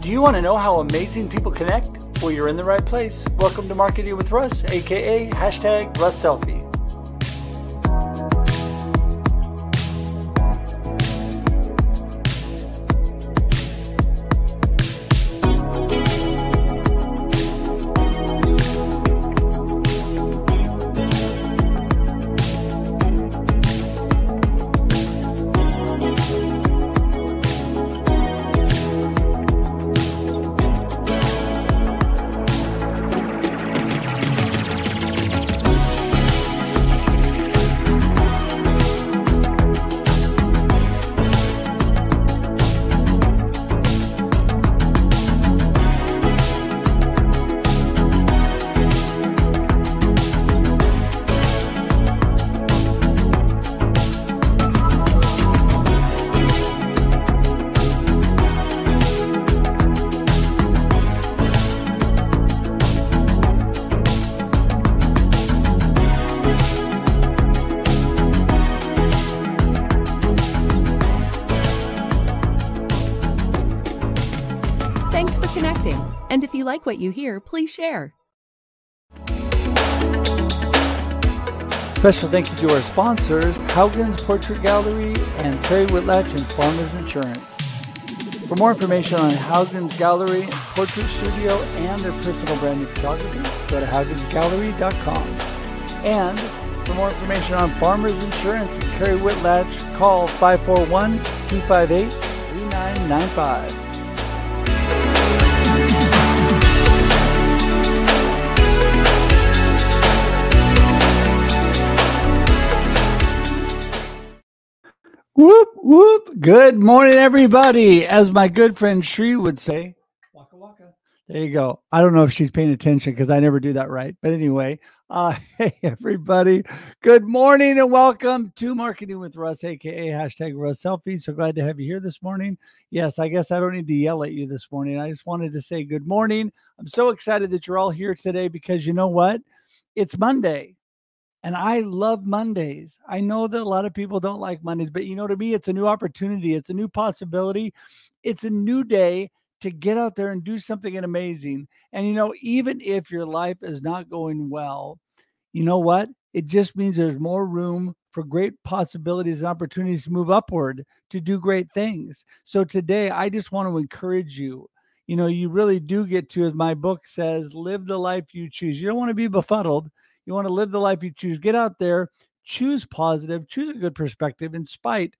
Do you want to know how amazing people connect? Well, you're in the right place. Welcome to Marketing with Russ, aka hashtag Russ Selfie. Like what you hear, please share. Special thank you to our sponsors, Haugen's Portrait Gallery and Terry Whitlatch and Farmers Insurance. For more information on Haugen's Gallery Portrait Studio and their personal branding photography, go to haugensgallery.com. And for more information on Farmers Insurance and Terry Whitlatch, call 541 258 3995. Whoop, whoop. Good morning, everybody. As my good friend Shri would say, waka waka. There you go. I don't know if she's paying attention because I never do that right. But anyway, uh, hey, everybody. Good morning and welcome to Marketing with Russ, aka hashtag Russ Selfie. So glad to have you here this morning. Yes, I guess I don't need to yell at you this morning. I just wanted to say good morning. I'm so excited that you're all here today because you know what? It's Monday. And I love Mondays. I know that a lot of people don't like Mondays, but you know, to me, it's a new opportunity. It's a new possibility. It's a new day to get out there and do something amazing. And you know, even if your life is not going well, you know what? It just means there's more room for great possibilities and opportunities to move upward to do great things. So today, I just want to encourage you. You know, you really do get to, as my book says, live the life you choose. You don't want to be befuddled. You want to live the life you choose. Get out there, choose positive, choose a good perspective in spite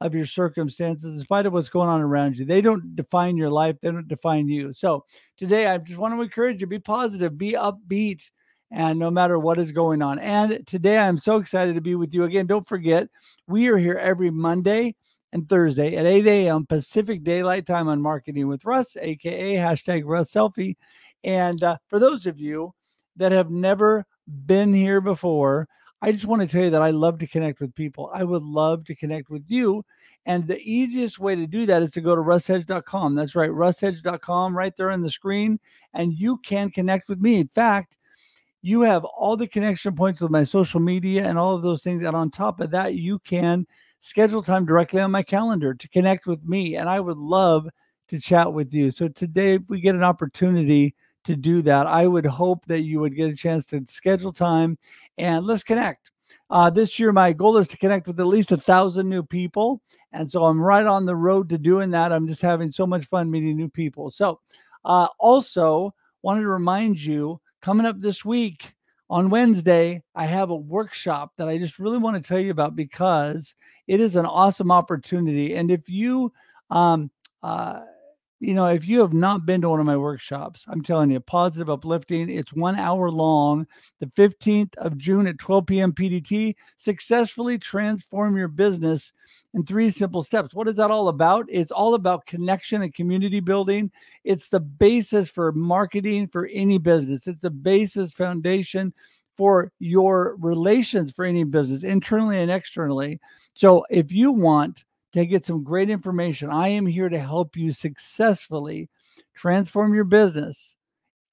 of your circumstances, in spite of what's going on around you. They don't define your life, they don't define you. So today, I just want to encourage you be positive, be upbeat, and no matter what is going on. And today, I'm so excited to be with you again. Don't forget, we are here every Monday and Thursday at 8 a.m. Pacific Daylight Time on Marketing with Russ, aka hashtag Russ Selfie. And uh, for those of you that have never been here before, I just want to tell you that I love to connect with people. I would love to connect with you. And the easiest way to do that is to go to russedge.com. That's right, russedge.com right there on the screen. And you can connect with me. In fact, you have all the connection points with my social media and all of those things. And on top of that, you can schedule time directly on my calendar to connect with me. And I would love to chat with you. So today, if we get an opportunity, to do that. I would hope that you would get a chance to schedule time and let's connect. Uh, this year, my goal is to connect with at least a thousand new people. And so I'm right on the road to doing that. I'm just having so much fun meeting new people. So, uh, also wanted to remind you coming up this week on Wednesday, I have a workshop that I just really want to tell you about because it is an awesome opportunity. And if you, um, uh, you know, if you have not been to one of my workshops, I'm telling you, positive, uplifting. It's one hour long, the 15th of June at 12 p.m. PDT. Successfully transform your business in three simple steps. What is that all about? It's all about connection and community building. It's the basis for marketing for any business, it's the basis foundation for your relations for any business, internally and externally. So if you want, to get some great information. I am here to help you successfully transform your business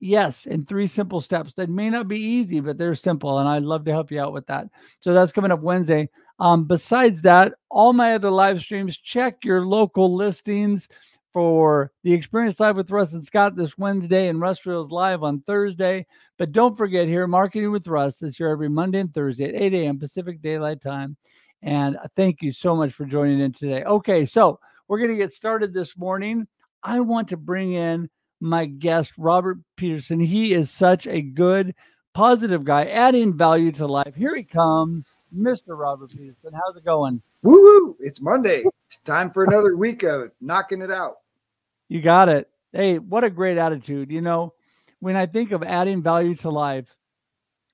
Yes, in three simple steps that may not be easy, but they're simple. And I'd love to help you out with that. So that's coming up Wednesday. Um, besides that, all my other live streams, check your local listings for the Experience Live with Russ and Scott this Wednesday, and Russ Reels Live on Thursday. But don't forget here, Marketing with Russ is here every Monday and Thursday at 8 a.m. Pacific Daylight Time. And uh, thank you so much for joining in today. Okay, so we're going to get started this morning. I want to bring in my guest, Robert Peterson. He is such a good, positive guy, adding value to life. Here he comes, Mr. Robert Peterson. How's it going? Woo woo! It's Monday. It's time for another week of knocking it out. You got it. Hey, what a great attitude. You know, when I think of adding value to life,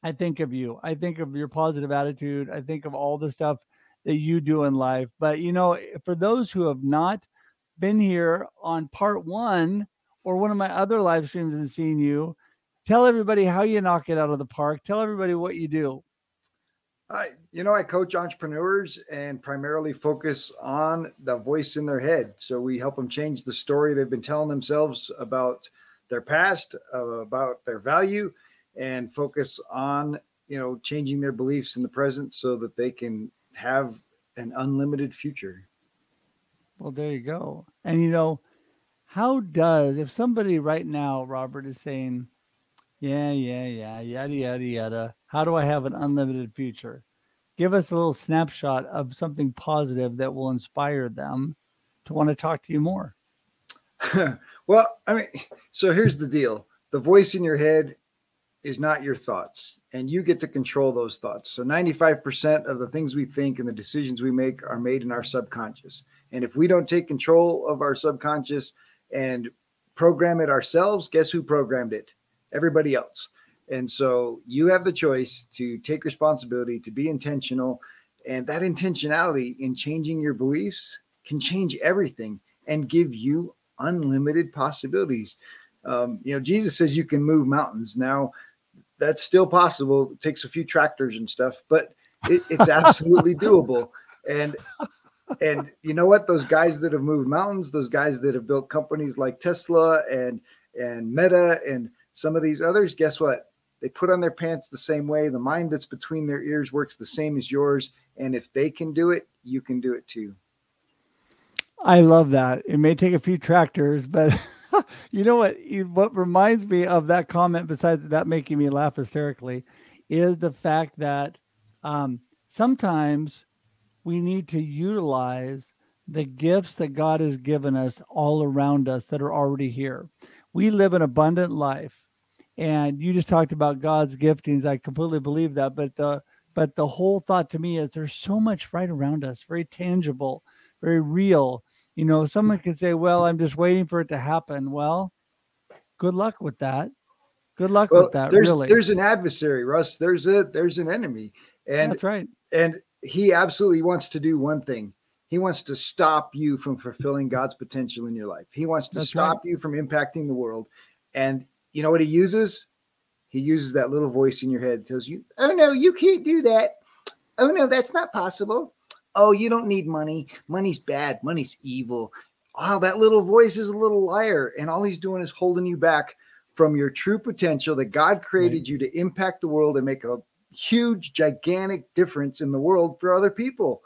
I think of you. I think of your positive attitude. I think of all the stuff that you do in life. But, you know, for those who have not been here on part one or one of my other live streams and seen you, tell everybody how you knock it out of the park. Tell everybody what you do. I, you know, I coach entrepreneurs and primarily focus on the voice in their head. So we help them change the story they've been telling themselves about their past, uh, about their value, and focus on, you know, changing their beliefs in the present so that they can have an unlimited future. Well, there you go. And, you know, how does, if somebody right now, Robert, is saying, yeah, yeah, yeah, yada, yada, yada, how do I have an unlimited future? Give us a little snapshot of something positive that will inspire them to want to talk to you more. well, I mean, so here's the deal the voice in your head is not your thoughts, and you get to control those thoughts. So 95% of the things we think and the decisions we make are made in our subconscious. And if we don't take control of our subconscious and program it ourselves, guess who programmed it? Everybody else. And so you have the choice to take responsibility, to be intentional. And that intentionality in changing your beliefs can change everything and give you unlimited possibilities. Um, you know, Jesus says you can move mountains. Now, that's still possible. It takes a few tractors and stuff, but it, it's absolutely doable. And and you know what? Those guys that have moved mountains, those guys that have built companies like Tesla and and Meta and some of these others, guess what? They put on their pants the same way. The mind that's between their ears works the same as yours. And if they can do it, you can do it too. I love that. It may take a few tractors, but you know what? What reminds me of that comment, besides that making me laugh hysterically, is the fact that um, sometimes we need to utilize the gifts that God has given us all around us that are already here. We live an abundant life and you just talked about God's giftings. I completely believe that. But the but the whole thought to me is there's so much right around us, very tangible, very real. You know, hmm. someone can say, "Well, I'm just waiting for it to happen." Well, good luck with that. Good luck well, with that. There's really. there's an adversary, Russ. There's a there's an enemy, and that's right. And he absolutely wants to do one thing. He wants to stop you from fulfilling God's potential in your life. He wants to that's stop right. you from impacting the world. And you know what he uses? He uses that little voice in your head tells you, "Oh no, you can't do that. Oh no, that's not possible. Oh, you don't need money. Money's bad. Money's evil." Wow, that little voice is a little liar, and all he's doing is holding you back from your true potential that God created right. you to impact the world and make a huge, gigantic difference in the world for other people.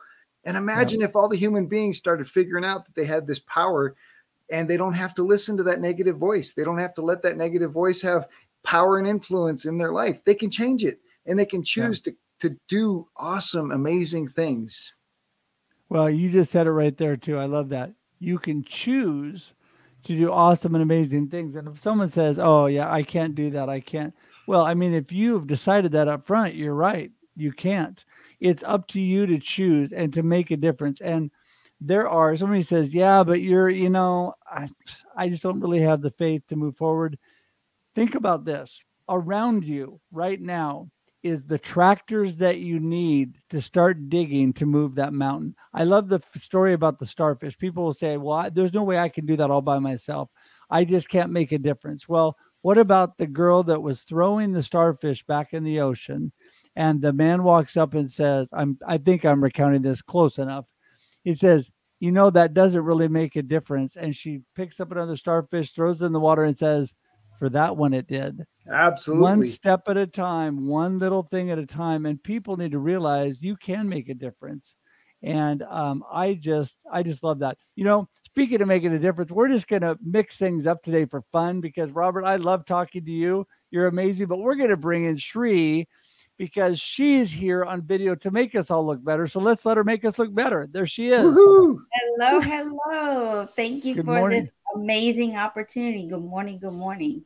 And imagine yeah. if all the human beings started figuring out that they had this power and they don't have to listen to that negative voice. They don't have to let that negative voice have power and influence in their life. They can change it and they can choose yeah. to, to do awesome, amazing things. Well, you just said it right there, too. I love that. You can choose to do awesome and amazing things. And if someone says, Oh, yeah, I can't do that, I can't. Well, I mean, if you've decided that up front, you're right. You can't. It's up to you to choose and to make a difference. And there are somebody says, yeah, but you're, you know, I, I just don't really have the faith to move forward. Think about this around you right now is the tractors that you need to start digging to move that mountain. I love the story about the starfish. People will say, well, I, there's no way I can do that all by myself. I just can't make a difference. Well, what about the girl that was throwing the starfish back in the ocean? And the man walks up and says, I'm, I think I'm recounting this close enough he says, you know, that doesn't really make a difference. And she picks up another starfish, throws it in the water, and says, for that one it did. Absolutely. One step at a time, one little thing at a time. And people need to realize you can make a difference. And um, I just, I just love that. You know, speaking of making a difference, we're just going to mix things up today for fun because Robert, I love talking to you. You're amazing, but we're going to bring in Shri because she's here on video to make us all look better. So let's let her make us look better. There she is. Woohoo! Hello, hello. Thank you Good for morning. this amazing opportunity. Good morning, good morning.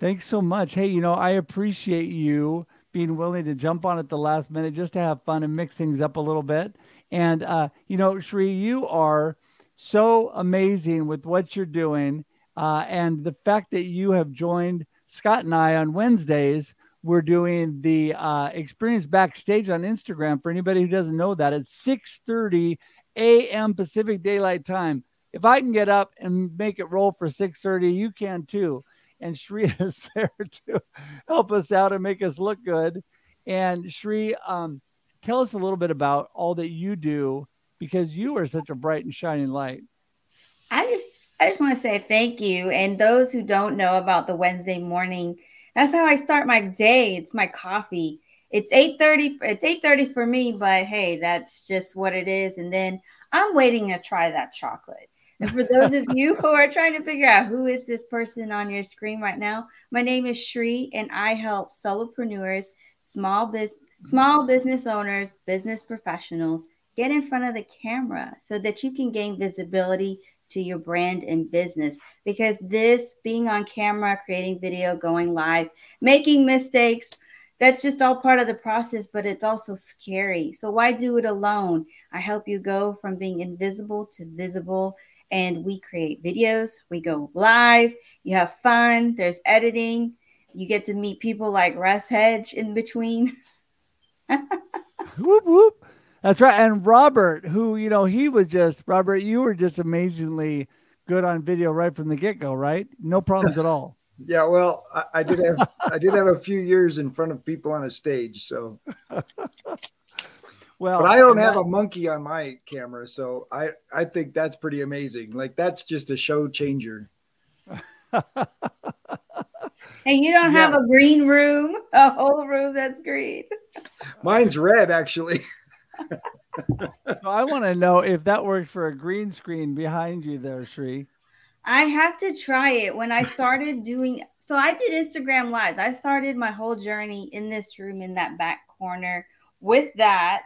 Thanks so much. Hey, you know, I appreciate you being willing to jump on at the last minute just to have fun and mix things up a little bit. And, uh, you know, Shri, you are so amazing with what you're doing. Uh, and the fact that you have joined Scott and I on Wednesdays, we're doing the uh, experience backstage on Instagram. For anybody who doesn't know that, it's 6:30 a.m. Pacific Daylight Time. If I can get up and make it roll for 6:30, you can too. And Shri is there to help us out and make us look good. And Shri, um, tell us a little bit about all that you do because you are such a bright and shining light. I just I just want to say thank you. And those who don't know about the Wednesday morning, that's how I start my day. It's my coffee. It's 8:30. It's 8:30 for me, but hey, that's just what it is. And then I'm waiting to try that chocolate. And for those of you who are trying to figure out who is this person on your screen right now, my name is Shri, and I help solopreneurs, small business small business owners, business professionals get in front of the camera so that you can gain visibility to your brand and business. Because this being on camera, creating video, going live, making mistakes, that's just all part of the process, but it's also scary. So why do it alone? I help you go from being invisible to visible. And we create videos, we go live, you have fun, there's editing, you get to meet people like Russ Hedge in between. whoop whoop. That's right. And Robert, who you know, he was just Robert. You were just amazingly good on video right from the get go. Right? No problems at all. Yeah, well, I, I did have I did have a few years in front of people on a stage, so Well, but I don't have that- a monkey on my camera, so I I think that's pretty amazing. Like that's just a show changer. And you don't have a green room, a whole room that's green. Mine's red actually. So I want to know if that works for a green screen behind you there, Shri. I have to try it. When I started doing, so I did Instagram lives. I started my whole journey in this room in that back corner with that,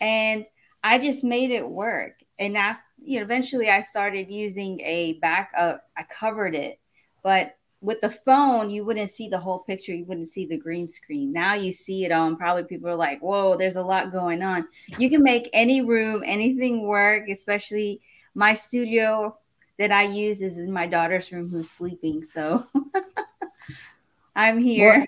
and I just made it work. And after, you know, eventually I started using a backup. I covered it, but with the phone, you wouldn't see the whole picture. You wouldn't see the green screen. Now you see it on. Probably people are like, "Whoa, there's a lot going on." You can make any room, anything work. Especially my studio that I use is in my daughter's room, who's sleeping. So I'm here. Well,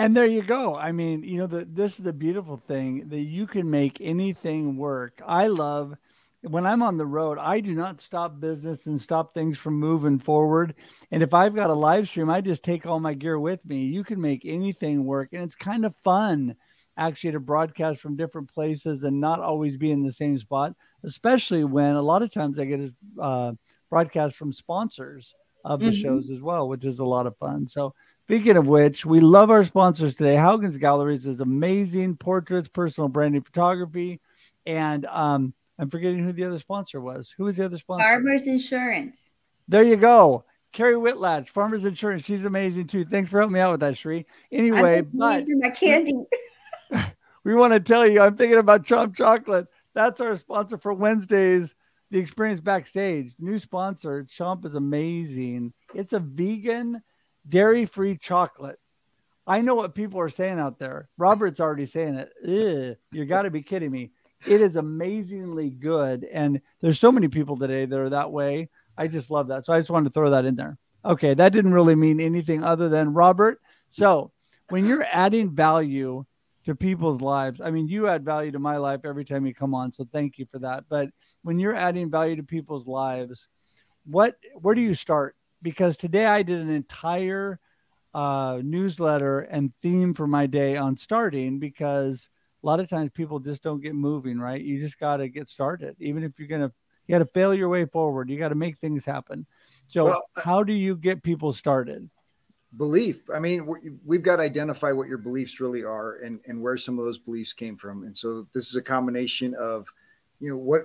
and there you go. I mean, you know, the, this is the beautiful thing that you can make anything work. I love when I'm on the road, I do not stop business and stop things from moving forward. And if I've got a live stream, I just take all my gear with me. You can make anything work. And it's kind of fun actually to broadcast from different places and not always be in the same spot, especially when a lot of times I get a uh, broadcast from sponsors of the Mhm. shows as well, which is a lot of fun. So, Speaking of which, we love our sponsors today. Haugens Galleries is amazing portraits, personal branding photography, and um, I'm forgetting who the other sponsor was. Who was the other sponsor? Farmers Insurance. There you go. Carrie Whitlatch, Farmers Insurance. She's amazing too. Thanks for helping me out with that, Shri. Anyway, but my candy. we want to tell you, I'm thinking about Chomp Chocolate. That's our sponsor for Wednesdays, the experience backstage. New sponsor. Chomp is amazing. It's a vegan, dairy free chocolate. I know what people are saying out there. Robert's already saying it. You got to be kidding me. It is amazingly good. And there's so many people today that are that way. I just love that. So I just wanted to throw that in there. Okay. That didn't really mean anything other than Robert. So when you're adding value to people's lives, I mean, you add value to my life every time you come on. So thank you for that. But when you're adding value to people's lives, what, where do you start? Because today I did an entire uh, newsletter and theme for my day on starting because a lot of times people just don't get moving, right? You just got to get started. Even if you're going to, you got to fail your way forward. You got to make things happen. So, Well, how do you get people started? belief. I mean, we've got to identify what your beliefs really are and, and where some of those beliefs came from. And so this is a combination of, you know, what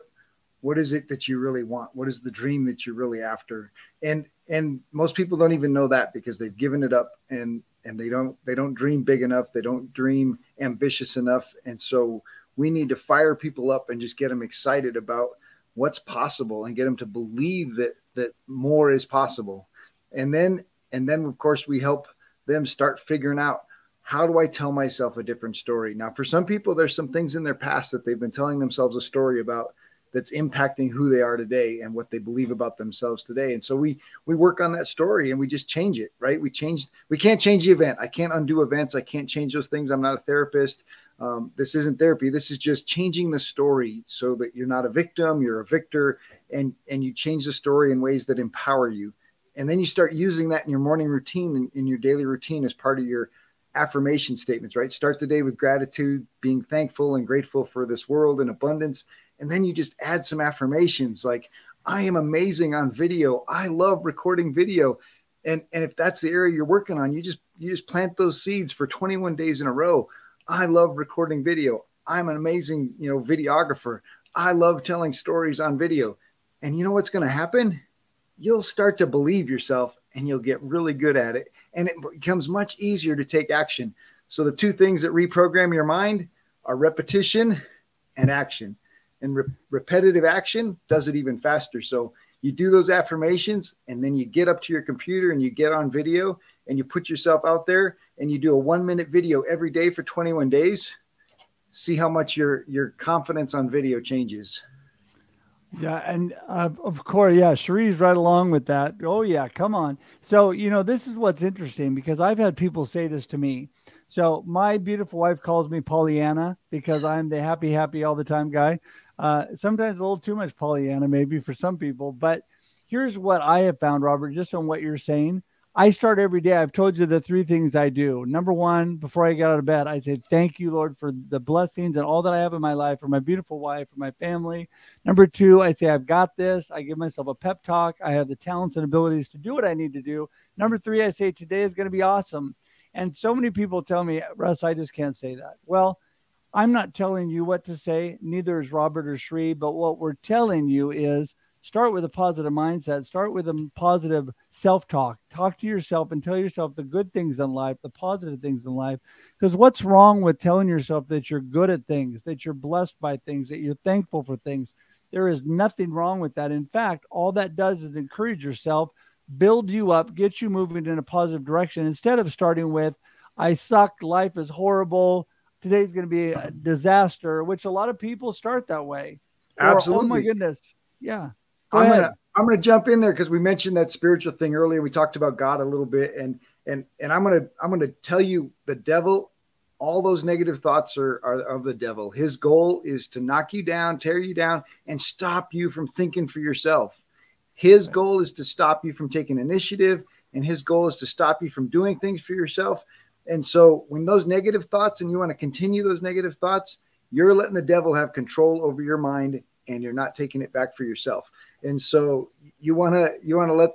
what is it that you really want? What is the dream that you're really after? And and most people don't even know that because they've given it up and and they don't they don't dream big enough. They don't dream ambitious enough. And so we need to fire people up and just get them excited about what's possible and get them to believe that that more is possible. And then and then of course we help them start figuring out how do I tell myself a different story? Now, for some people, there's some things in their past that they've been telling themselves a story about that's impacting who they are today and what they believe about themselves today. And so we we work on that story and we just change it, right? We change. We can't change the event. I can't undo events. I can't change those things. I'm not a therapist. Um, this isn't therapy. This is just changing the story so that you're not a victim. You're a victor, and and you change the story in ways that empower you and then you start using that in your morning routine in, in your daily routine as part of your affirmation statements right start the day with gratitude being thankful and grateful for this world and abundance and then you just add some affirmations like i am amazing on video. I love recording video. And and if that's the area you're working on you just you just plant those seeds for 21 days in a row. I love recording video. I'm an amazing you know videographer. I love telling stories on video. And you know what's going to happen? You'll start to believe yourself and you'll get really good at it. And it becomes much easier to take action. So, the two things that reprogram your mind are repetition and action. And re- repetitive action does it even faster. So, you do those affirmations and then you get up to your computer and you get on video and you put yourself out there and you do a one minute video every day for 21 days. See how much your, your confidence on video changes. Yeah, and uh, of course, yeah, Cherie's right along with that. Oh yeah, come on. So you know, this is what's interesting because I've had people say this to me. So my beautiful wife calls me Pollyanna because I'm the happy, happy all the time guy. Uh, sometimes a little too much Pollyanna, maybe for some people. But here's what I have found, Robert, just on what you're saying. I start every day. I've told you the three things I do. Number one, before I get out of bed, I say, Thank you, Lord, for the blessings and all that I have in my life, for my beautiful wife, for my family. Number two, I say, I've got this. I give myself a pep talk. I have the talents and abilities to do what I need to do. Number three, I say, Today is going to be awesome. And so many people tell me, Russ, I just can't say that. Well, I'm not telling you what to say, neither is Robert or Shri, but what we're telling you is, start with a positive mindset start with a positive self-talk. Talk to yourself and tell yourself the good things in life the positive things in life because what's wrong with telling yourself that you're good at things that you're blessed by things that you're thankful for things? There is nothing wrong with that. In fact all that does is encourage yourself build you up get you moving in a positive direction. Instead of starting with i suck life is horrible today's going to be a disaster which a lot of people start that way Absolutely. Or, oh my goodness yeah Go I'm ahead. gonna I'm gonna jump in there because we mentioned that spiritual thing earlier. We talked about God a little bit, and and and I'm gonna I'm gonna tell you the devil. All those negative thoughts are, are of the devil. His goal is to knock you down, tear you down, and stop you from thinking for yourself. His goal is to stop you from taking initiative, and his goal is to stop you from doing things for yourself. And so, when those negative thoughts, and you want to continue those negative thoughts, you're letting the devil have control over your mind, and you're not taking it back for yourself. And so you want to you want to let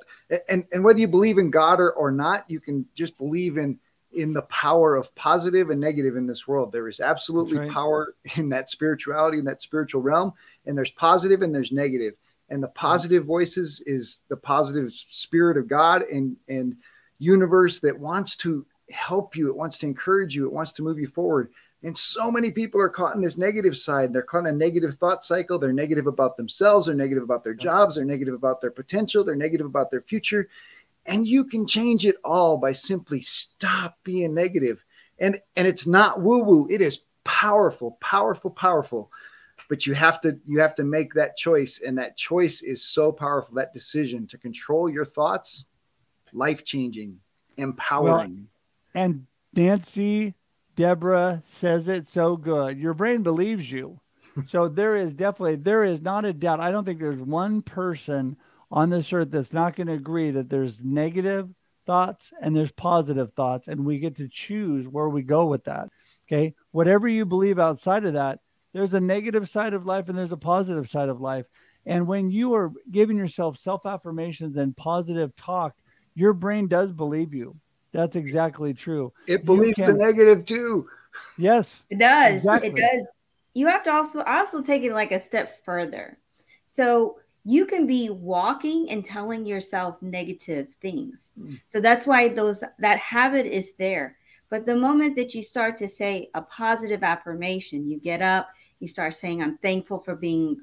and and whether you believe in God or, or not, you can just believe in in the power of positive and negative in this world. There is absolutely right. power in that spirituality in that spiritual realm, and there's positive and there's negative. And the mm-hmm. positive voices is the positive spirit of God and and universe that wants to help you. It wants to encourage you. It wants to move you forward. And so many people are caught in this negative side. They're caught in a negative thought cycle. They're negative about themselves. They're negative about their jobs. They're negative about their potential. They're negative about their future. And you can change it all by simply stop being negative. And, and it's not woo woo. It is powerful, powerful, powerful. But you have to you have to make that choice, and that choice is so powerful. That decision to control your thoughts, life changing, empowering. Well, and Nancy Deborah says it so good. Your brain believes you. so there is definitely there is not a doubt. I don't think there's one person on this earth that's not going to agree that there's negative thoughts and there's positive thoughts and we get to choose where we go with that. Okay? Whatever you believe outside of that, there's a negative side of life and there's a positive side of life. And when you are giving yourself self affirmations and positive talk, your brain does believe you. That's exactly true. It believes the negative too. Yes. It does. Exactly. It does. You have to also also take it like a step further. So you can be walking and telling yourself negative things. Mm. So that's why those that habit is there. But the moment that you start to say a positive affirmation, you get up, you start saying, I'm thankful for being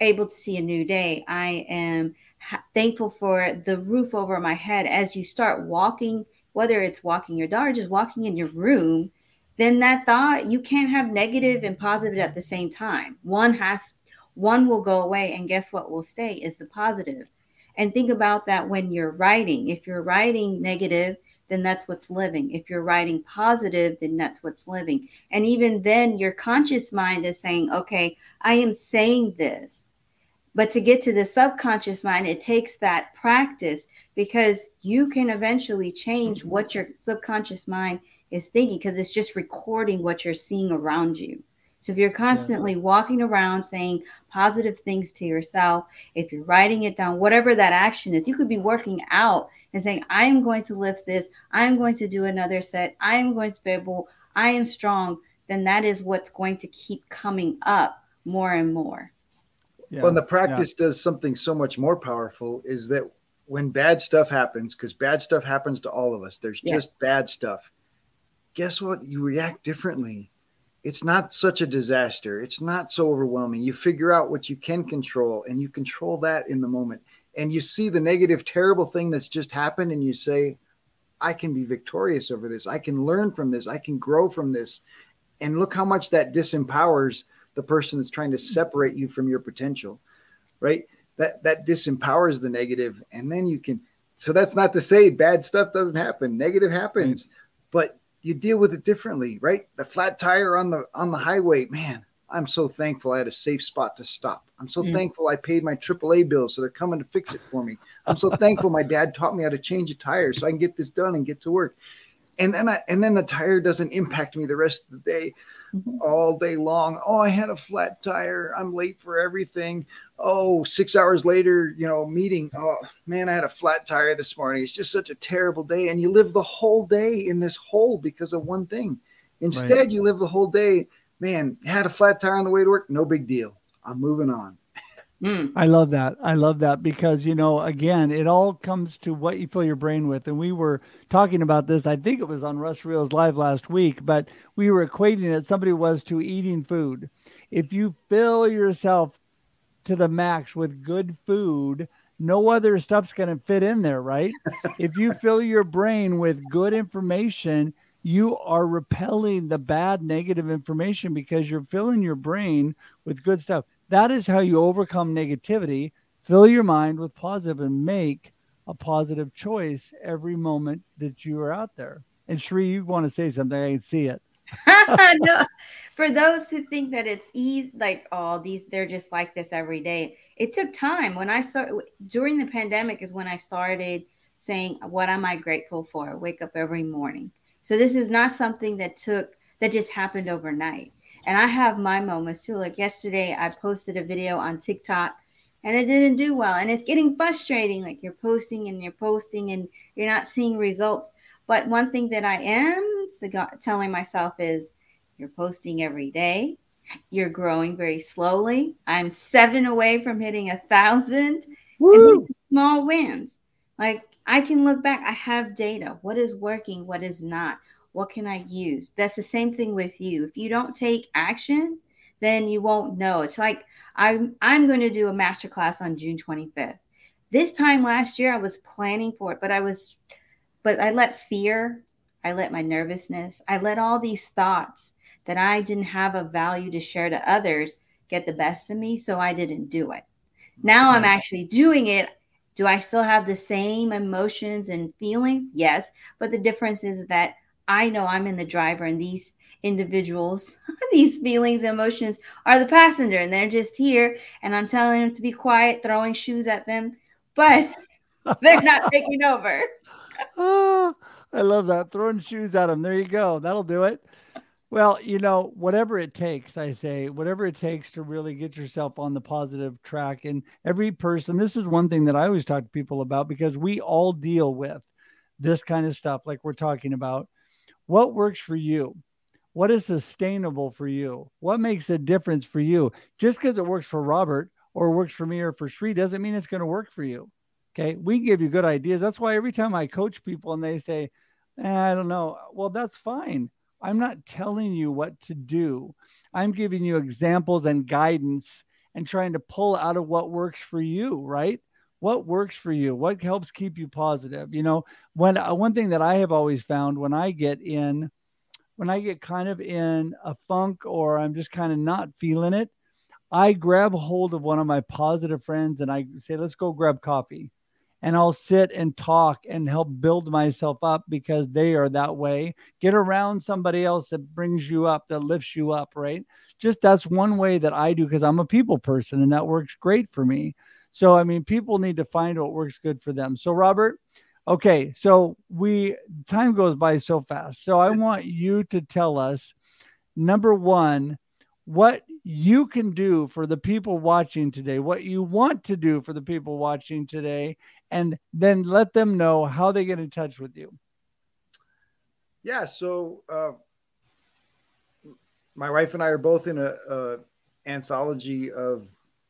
able to see a new day. I am ha- thankful for the roof over my head. As you start walking, whether it's walking your dog or just walking in your room, then that thought you can't have negative and positive at the same time. One has one will go away, and guess what will stay is the positive. And think about that when you're writing. If you're writing negative, then that's what's living. If you're writing positive, then that's what's living. And even then, your conscious mind is saying, okay, I am saying this. But to get to the subconscious mind, it takes that practice because you can eventually change mm-hmm. what your subconscious mind is thinking because it's just recording what you're seeing around you. So if you're constantly walking around saying positive things to yourself, if you're writing it down, whatever that action is, you could be working out and saying, I am going to lift this, I'm going to do another set, I am going to be able, I am strong, then that is what's going to keep coming up more and more. Yeah. Well, and the yeah. practice does something so much more powerful is that when bad stuff happens, because bad stuff happens to all of us, there's Yes. just bad stuff. Guess what? You react differently. It's not such a disaster. It's not so overwhelming. You figure out what you can control and you control that in the moment. And you see the negative, terrible thing that's just happened, and you say, I can be victorious over this. I can learn from this. I can grow from this. And look how much that disempowers the person that's trying to separate you from your potential, right? That that disempowers the negative, and then you can. So that's not to say bad stuff doesn't happen. Negative happens, but you deal with it differently, right? The flat tire on the on the highway, man. I'm so thankful I had a safe spot to stop. I'm so Mm. thankful I paid my AAA bill, so they're coming to fix it for me. I'm so thankful my dad taught me how to change a tire, so I can get this done and get to work. And then I and then the tire doesn't impact me the rest of the day Mhm. all day long. Oh, I had a flat tire. I'm late for everything. Oh, six hours later, you know, meeting. Oh, man, I had a flat tire this morning. It's just such a terrible day. And you live the whole day in this hole because of one thing. Instead, you live the whole day, man, had a flat tire on the way to work. No big deal. I'm moving on. Mm. I love that. I love that because, you know, again, it all comes to what you fill your brain with. And we were talking about this, I think it was on Russ Reels Live last week, but we were equating it, somebody was to eating food. If you fill yourself to the max with good food, no other stuff's going to fit in there, right? if you fill your brain with good information, you are repelling the bad negative information because you're filling your brain with good stuff. That is how you overcome negativity. Fill your mind with positive and make a positive choice every moment that you are out there. And Shri, you want to say something? I can see it. no, for those who think that it's easy, like oh, these they're just like this every day. It took time. When I started during the pandemic, is when I started saying, "What am I grateful for?" Wake up every morning. So this is not something that took that just happened overnight. And I have my moments too. Like yesterday, I posted a video on TikTok and it didn't do well. And it's getting frustrating. Like you're posting and you're posting and you're not seeing results. But one thing that I am telling myself is you're posting every day. You're growing very slowly. I'm seven away from hitting a thousand. And these are small wins. Like I can look back. I have data. What is working? What is not? What can I use? That's the same thing with you. If you don't take action, then you won't know. It's like I'm I'm going to do a masterclass on June 25th. This time last year I was planning for it, but I was but I let fear, I let my nervousness, I let all these thoughts that I didn't have a value to share to others get the best of me, so I didn't do it. Now I'm actually doing it. Do I still have the same emotions and feelings? Yes, but the difference is that I know I'm in the driver and these individuals, these feelings, and emotions are the passenger and they're just here and I'm telling them to be quiet, throwing shoes at them, but they're not taking over. oh, I love that. Throwing shoes at them. There you go. That'll do it. Well, you know, whatever it takes, I say, whatever it takes to really get yourself on the positive track. And every person, this is one thing that I always talk to people about because we all deal with this kind of stuff, like we're talking about. What works for you? What is sustainable for you? What makes a difference for you? Just because it works for Robert or works for me or for Shri doesn't mean it's going to work for you. Okay. We give you good ideas. That's why every time I coach people and they say, eh, I don't know, well, that's fine. I'm not telling you what to do. I'm giving you examples and guidance and trying to pull out of what works for you, right? What works for you? What helps keep you positive? You know, when uh, one thing that I have always found when I get in, when I get kind of in a funk or I'm just kind of not feeling it, I grab hold of one of my positive friends and I say, let's go grab coffee and I'll sit and talk and help build myself up because they are that way. Get around somebody else that brings you up, that lifts you up, right? Just that's one way that I do because I'm a people person and that works great for me. So, I mean, people need to find what works good for them. So, Robert, okay, so we time goes by so fast. So, I want you to tell us number one, what you can do for the people watching today, what you want to do for the people watching today, and then let them know how they get in touch with you. Yeah. So, uh, my wife and I are both in a, a anthology of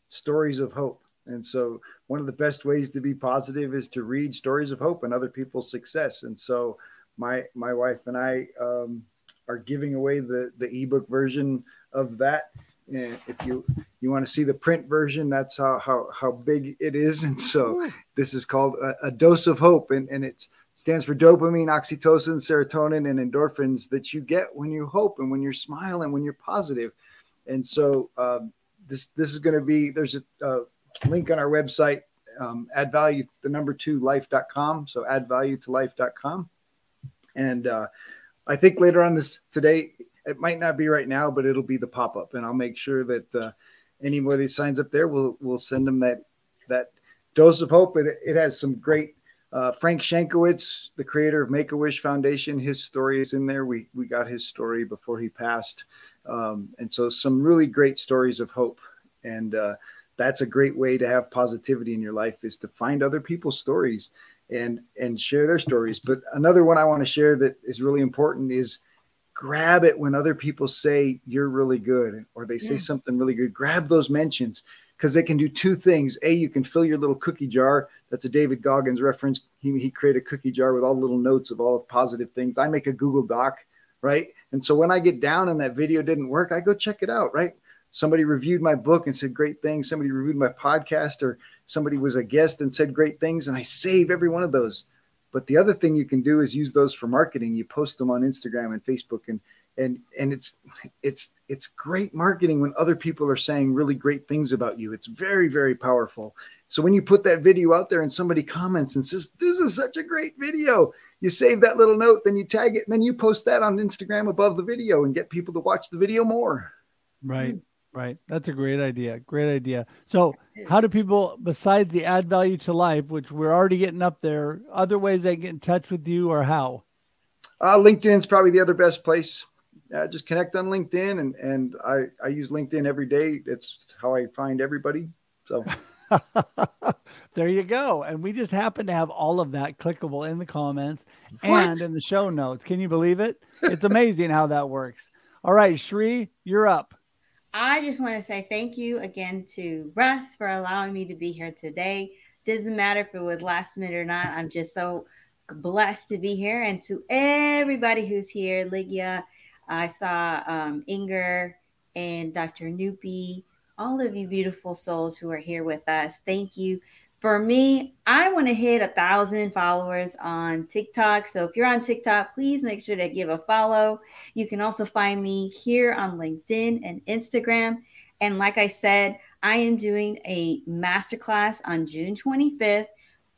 stories of hope. And so, one of the best ways to be positive is to read stories of hope and other people's success. And so, my my wife and I um, are giving away the the ebook version of that. And if you you want to see the print version, that's how how how big it is. And so this is called a, a dose of hope, and and it stands for dopamine, oxytocin, serotonin, and endorphins that you get when you hope and when you're smiling, and when you're positive. And so um, this this is going to be there's a, a, link on our website, um, add value the number two life.com. So add value to life.com. And uh, I think later on this today, it might not be right now, but it'll be the pop up, and I'll make sure that uh, anybody signs up there, we'll we'll send them that that dose of hope. It, it has some great uh, Frank Shankwitz, the creator of Make a Wish Foundation. His story is in there. We we got his story before he passed, um, and so some really great stories of hope. And uh, that's a great way to have positivity in your life is to find other people's stories and and share their stories. But another one I want to share that is really important is grab it when other people say you're really good or they say yeah. something really good. Grab those mentions because they can do two things. A, you can fill your little cookie jar. That's a David Goggins reference. He, he created a cookie jar with all the little notes of all the positive things. I make a Google Doc, right? And so when I get down and that video didn't work, I go check it out, right? Somebody reviewed my book and said great things. Somebody reviewed my podcast or somebody was a guest and said great things. And I save every one of those. But the other thing you can do is use those for marketing. You post them on Instagram and Facebook and and and it's it's it's great marketing when other people are saying really great things about you. It's very very powerful. So when you put that video out there and somebody comments and says this is such a great video, you save that little note, then you tag it, and then you post that on Instagram above the video and get people to watch the video more. Right. Right. That's a great idea. Great idea. So, how do people, besides the add value to life, which we're already getting up there, other ways they get in touch with you or how? Uh, LinkedIn's probably the other best place. Uh, just connect on LinkedIn, and and I I use LinkedIn every day. It's how I find everybody. So. there you go. And we just happen to have all of that clickable in the comments what? and in the show notes. Can you believe it? It's amazing how that works. All right, Shri, you're up. I just want to say thank you again to Russ for allowing me to be here today. Doesn't matter if it was last minute or not. I'm just so blessed to be here. And to everybody who's here, Ligia, I saw um, Inger and Dr. Nupi, all of you beautiful souls who are here with us. Thank you for me, I want to hit a thousand followers on TikTok. So if you're on TikTok, please make sure to give a follow. You can also find me here on LinkedIn and Instagram. And like I said, I am doing a masterclass on June 25th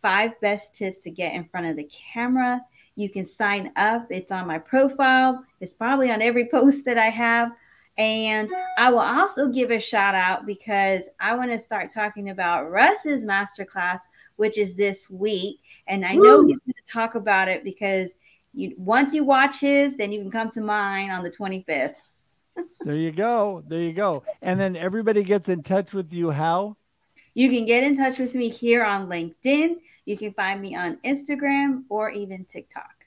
five best tips to get in front of the camera. You can sign up, it's on my profile, it's probably on every post that I have. And I will also give a shout out because I want to start talking about Russ's masterclass, which is this week. And I know Woo. he's going to talk about it because you once you watch his, then you can come to mine on the 25th. there you go. There you go. And then everybody gets in touch with you how? You can get in touch with me here on LinkedIn. You can find me on Instagram or even TikTok.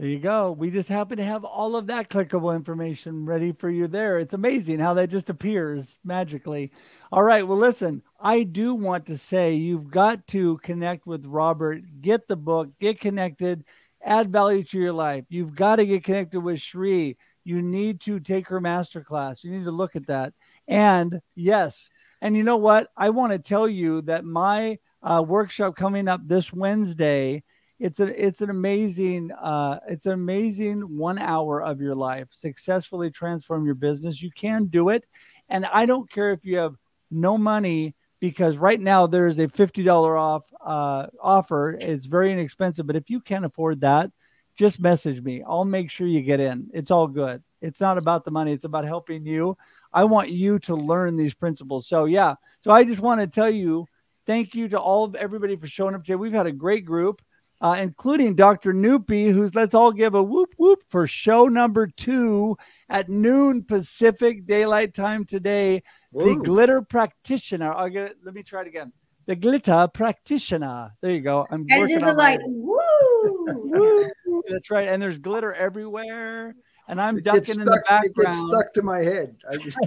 There you go. We just happen to have all of that clickable information ready for you there. It's amazing how that just appears magically. All right. Well, listen, I do want to say you've got to connect with Robert, get the book, get connected, add value to your life. You've got to get connected with Shri. You need to take her masterclass. You need to look at that. And yes, and you know what? I want to tell you that my uh, workshop coming up this Wednesday it's a it's an amazing uh, it's an amazing one hour of your life successfully transform your business. You can do it. And i don't care if you have no money because right now there's a $50 off uh, offer. It's very inexpensive but if you can't afford that just message me. I'll make sure you get in. It's all good. It's not about the money. It's about helping you. I want you to learn these principles. So yeah. So i just want to tell you thank you to all of everybody for showing up today. We've had a great group uh, including Dr. Noopy, who's let's all give a whoop whoop for show number two at noon Pacific Daylight Time today. The glitter practitioner. I'll get it. Let me try it again. The glitter practitioner. There you go. I'm and working on like, woo, woo. That's right. And there's glitter everywhere. And I'm it ducking stuck, in the background. It gets stuck to my head. I just...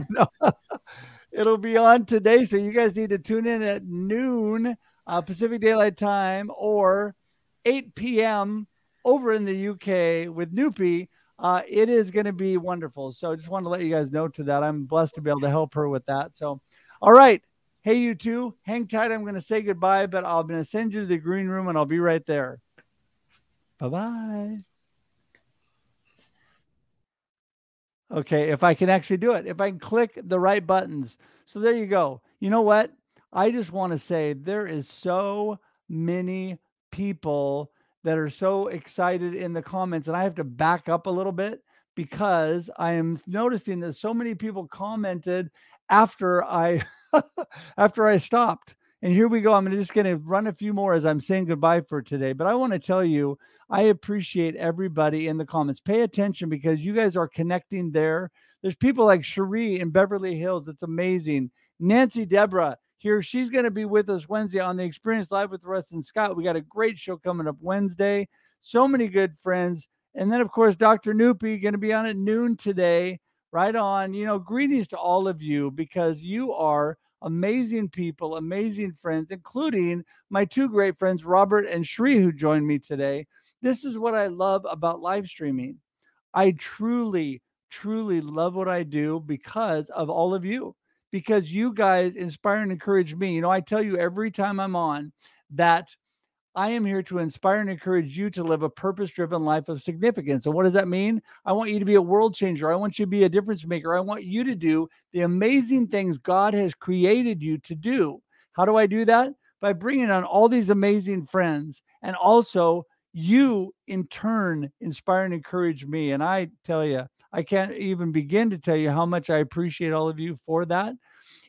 It'll be on today. So you guys need to tune in at noon uh, Pacific Daylight Time or 8 p.m. over in the UK with Noopy. Uh, it is going to be wonderful. So I just want to let you guys know to that. I'm blessed to be able to help her with that. So, all right. Hey, you two, hang tight. I'm going to say goodbye, but I'm going to send you to the green room and I'll be right there. Bye bye. Okay, if I can actually do it, if I can click the right buttons. So there you go. You know what? I just want to say there is so many people that are so excited in the comments and I have to back up a little bit because I am noticing that so many people commented after I after I stopped. And here we go. I'm just going to run a few more as I'm saying goodbye for today. But I want to tell you, I appreciate everybody in the comments. Pay attention because you guys are connecting there. There's people like Cherie in Beverly Hills. It's amazing. Nancy Deborah, here. She's going to be with us Wednesday on the Experience Live with Russ and Scott. We got a great show coming up Wednesday. So many good friends. And then, of course, Dr. Noopy going to be on at noon today. Right on. You know, greetings to all of you because you are amazing people, amazing friends, including my two great friends, Robert and Shri, who joined me today. This is what I love about live streaming. I truly, truly love what I do because of all of you because you guys inspire and encourage me. You know, I tell you every time I'm on that I am here to inspire and encourage you to live a purpose driven life of significance. And what does that mean? I want you to be a world changer. I want you to be a difference maker. I want you to do the amazing things God has created you to do. How do I do that? By bringing on all these amazing friends and also you in turn inspire and encourage me. And I tell you, I can't even begin to tell you how much I appreciate all of you for that.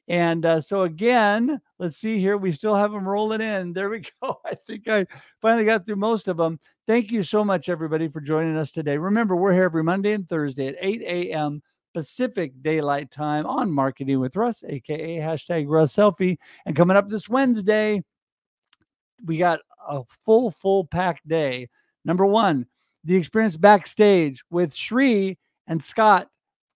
And uh, so again, let's see here. We still have them rolling in. There we go. I think I finally got through most of them. Thank you so much, everybody, for joining us today. Remember, we're here every Monday and Thursday at 8 a.m. Pacific Daylight Time on Marketing with Russ, aka hashtag Russ Selfie. And coming up this Wednesday, we got a full, full packed day. Number one, the experience backstage with Shri and Scott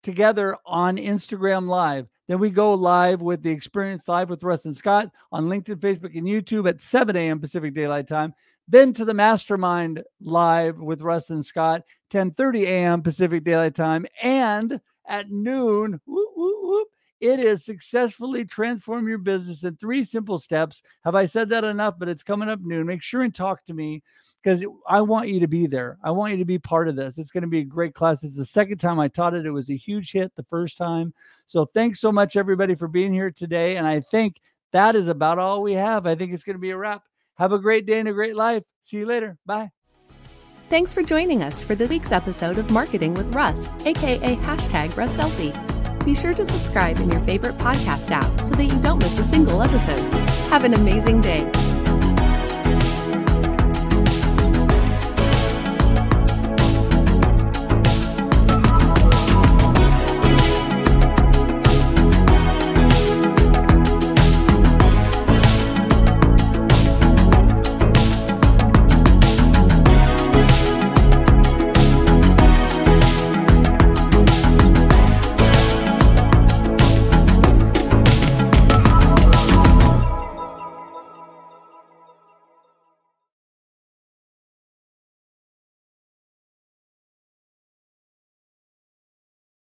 together on Instagram Live. Then we go live with the experience live with Russ and Scott on LinkedIn, Facebook, and YouTube at 7 a.m. Pacific Daylight Time. Then to the mastermind live with Russ and Scott, 10:30 a.m. Pacific Daylight Time, and at noon. Whoop, whoop, whoop, it is successfully transform your business in three simple steps. Have I said that enough? But it's coming up noon. Make sure and talk to me because I want you to be there. I want you to be part of this. It's going to be a great class. It's the second time I taught it. It was a huge hit the first time. So thanks so much, everybody, for being here today. And I think that is about all we have. I think it's going to be a wrap. Have a great day and a great life. See you later. Bye. Thanks for joining us for this week's episode of Marketing with Russ, aka hashtag Russ Selfie. Be sure to subscribe in your favorite podcast app so that you don't miss a single episode. Have an amazing day.